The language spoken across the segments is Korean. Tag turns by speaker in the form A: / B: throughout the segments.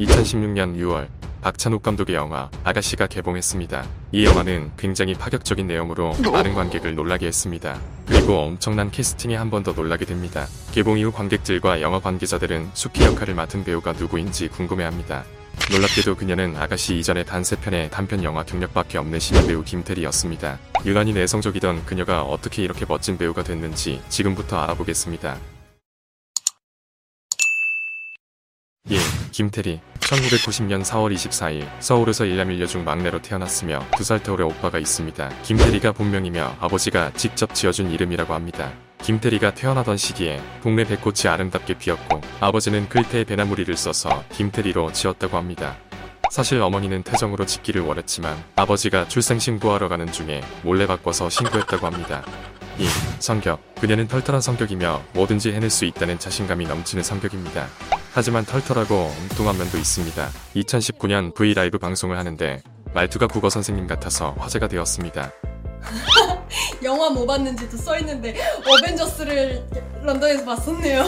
A: 2016년 6월 박찬욱 감독의 영화 아가씨가 개봉했습니다. 이 영화는 굉장히 파격적인 내용으로 많은 관객을 놀라게 했습니다. 그리고 엄청난 캐스팅에 한 번 더 놀라게 됩니다. 개봉 이후 관객들과 영화 관계자들은 수키 역할을 맡은 배우가 누구인지 궁금해합니다. 놀랍게도 그녀는 아가씨 이전의 단세 편의 단편 영화 경력밖에 없는 신인 배우 김태리였습니다. 유난히 내성적이던 그녀가 어떻게 이렇게 멋진 배우가 됐는지 지금부터 알아보겠습니다. 1. 김태리 1990년 4월 24일 서울에서 일남 일녀 중 막내로 태어났으며 두 살 터울의 오빠가 있습니다. 김태리가 본명이며 아버지가 직접 지어준 이름이라고 합니다. 김태리가 태어나던 시기에 동네 백꽃이 아름답게 피었고 아버지는 글태에 배나무리를 써서 김태리로 지었다고 합니다. 사실 어머니는 태정으로 짓기를 원했지만 아버지가 출생신고하러 가는 중에 몰래 바꿔서 신고했다고 합니다. 2. 성격 그녀는 털털한 성격이며 뭐든지 해낼 수 있다는 자신감이 넘치는 성격입니다. 하지만 털털하고 엉뚱한 면도 있습니다. 2019년 브이라이브 방송을 하는데 말투가 국어 선생님 같아서 화제가 되었습니다.
B: 영화 뭐 봤는지도 써있는데 어벤져스를 런던에서 봤었네요.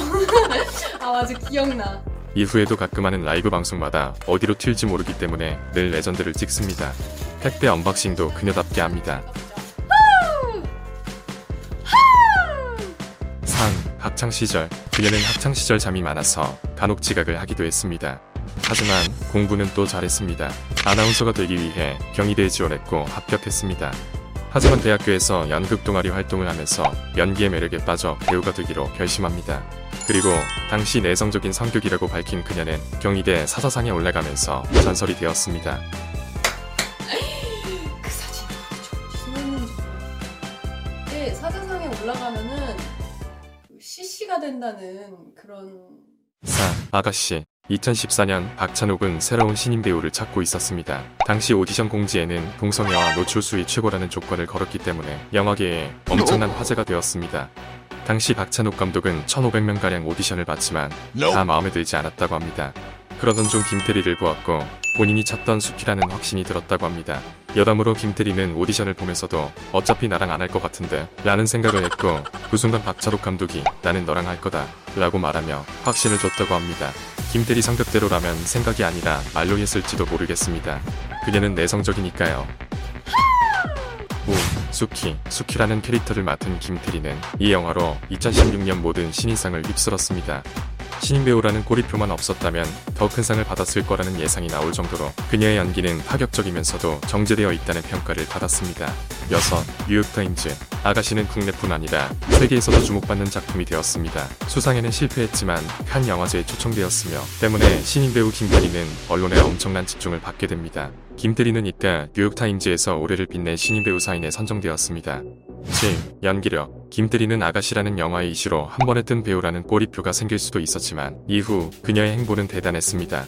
B: 아 맞아 기억나.
A: 이후에도 가끔 하는 라이브 방송마다 어디로 튈지 모르기 때문에 늘 legend를 찍습니다. 택배 unboxing도 그녀답게 합니다. 3. 학창 시절 그녀는 학창시절 잠이 많아서 간혹 지각을 하기도 했습니다. 하지만 공부는 또 잘했습니다. 아나운서가 되기 위해 경희대에 지원했고 합격했습니다. 하지만 대학교에서 연극 동아리 활동을 하면서 연기의 매력에 빠져 배우가 되기로 결심합니다. 그리고 당시 내성적인 성격이라고 밝힌 그녀는 경희대 사사상에 올라가면서 전설이 되었습니다.
B: 그 사진 무슨 했는지 모르겠는데 사자상에 올라가면은 CC가 된다는 그런
A: 4. 아가씨 2014년 박찬욱은 새로운 신인 배우를 찾고 있었습니다. 당시 오디션 공지에는 동성애와 노출 수위 최고라는 조건을 걸었기 때문에 영화계에 엄청난 화제가 되었습니다. 당시 박찬욱 감독은 1,500명가량 오디션을 봤지만 다 마음에 들지 않았다고 합니다. 그러던 중 김태리를 보았고 본인이 찾던 수키라는 확신이 들었다고 합니다. 여담으로 김태리는 오디션을 보면서도 어차피 나랑 안 할 것 같은데 라는 생각을 했고 그 순간 박찬욱 감독이 나는 너랑 할 거다 라고 말하며 확신을 줬다고 합니다. 김태리 성격대로라면 생각이 아니라 말로 했을지도 모르겠습니다. 그녀는 내성적이니까요. 5. 수키, 수키라는 캐릭터를 맡은 김태리는 이 영화로 2016년 모든 신인상을 휩쓸었습니다. 신인 배우라는 꼬리표만 없었다면 더 큰 상을 받았을 거라는 예상이 나올 정도로 그녀의 연기는 파격적이면서도 정제되어 있다는 평가를 받았습니다. 6. 뉴욕타임즈 아가씨는 국내뿐 아니라 세계에서도 주목받는 작품이 되었습니다. 수상에는 실패했지만 칸 영화제에 초청되었으며 때문에 신인 배우 김태리는 언론의 엄청난 집중을 받게 됩니다. 김태리는 이때 뉴욕타임즈에서 올해를 빛낸 신인 배우 사인에 선정되었습니다. 7. 연기력 김태리는 아가씨라는 영화의 이슈로 한 번에 뜬 배우라는 꼬리표가 생길 수도 있었지만 이후 그녀의 행보는 대단했습니다.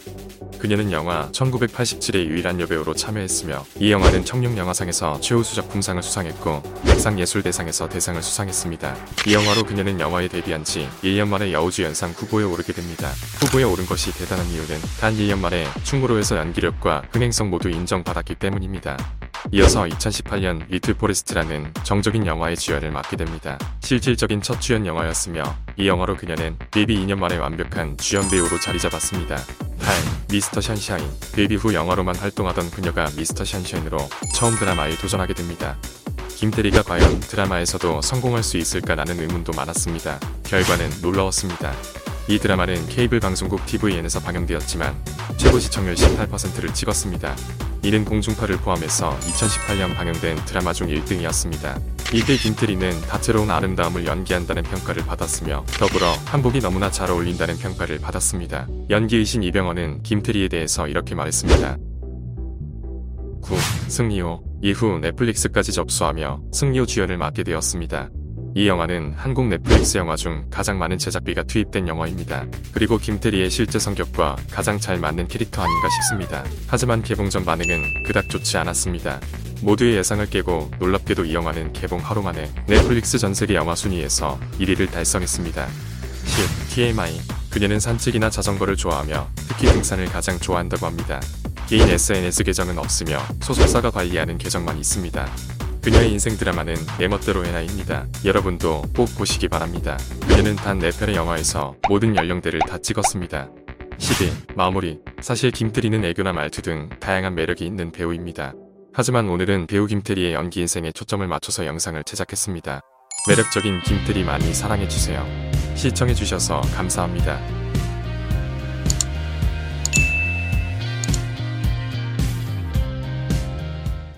A: 그녀는 영화 1987의 유일한 여배우로 참여했으며 이 영화는 청룡영화상에서 최우수 작품상을 수상했고 백상예술대상에서 대상을 수상했습니다. 이 영화로 그녀는 영화에 데뷔한 지 1년 만에 여우주연상 후보에 오르게 됩니다. 후보에 오른 것이 대단한 이유는 단 1년 만에 충무로에서 연기력과 흥행성 모두 인정받았기 때문입니다. 이어서 2018년 리틀 포레스트라는 정적인 영화의 주연을 맡게 됩니다. 실질적인 첫 주연 영화였으며 이 영화로 그녀는 데뷔 2년 만에 완벽한 주연 배우로 자리 잡았습니다. 8. 미스터 션샤인 데뷔 후 영화로만 활동하던 그녀가 미스터 션샤인으로 처음 드라마에 도전하게 됩니다. 김태리가 과연 드라마에서도 성공할 수 있을까라는 의문도 많았습니다. 결과는 놀라웠습니다. 이 드라마는 케이블 방송국 TVN에서 방영되었지만 최고 시청률 18%를 찍었습니다. 이는 공중파를 포함해서 2018년 방영된 드라마 중 1등이었습니다. 이때 김태리는 다채로운 아름다움을 연기한다는 평가를 받았으며 더불어 한복이 너무나 잘 어울린다는 평가를 받았습니다. 연기의신 이병헌은 김태리에 대해서 이렇게 말했습니다. 9. 승리호 이후 넷플릭스까지 접수하며 승리호 주연을 맡게 되었습니다. 이 영화는 한국 넷플릭스 영화 중 가장 많은 제작비가 투입된 영화입니다. 그리고 김태리의 실제 성격과 가장 잘 맞는 캐릭터 아닌가 싶습니다. 하지만 개봉 전 반응은 그닥 좋지 않았습니다. 모두의 예상을 깨고 놀랍게도 이 영화는 개봉 하루 만에 넷플릭스 전 세계 영화 순위에서 1위를 달성했습니다. 10. TMI 그녀는 산책이나 자전거를 좋아하며 특히 등산을 가장 좋아한다고 합니다. 개인 SNS 계정은 없으며 소속사가 관리하는 계정만 있습니다. 그녀의 인생 드라마는 내 멋대로 해나입니다. 여러분도 꼭 보시기 바랍니다. 그녀는 단 4편의 영화에서 모든 연령대를 다 찍었습니다. 12. 마무리. 사실 김태리는 애교나 말투 등 다양한 매력이 있는 배우입니다. 하지만 오늘은 배우 김태리의 연기 인생에 초점을 맞춰서 영상을 제작했습니다. 매력적인 김태리 많이 사랑해주세요. 시청해주셔서 감사합니다.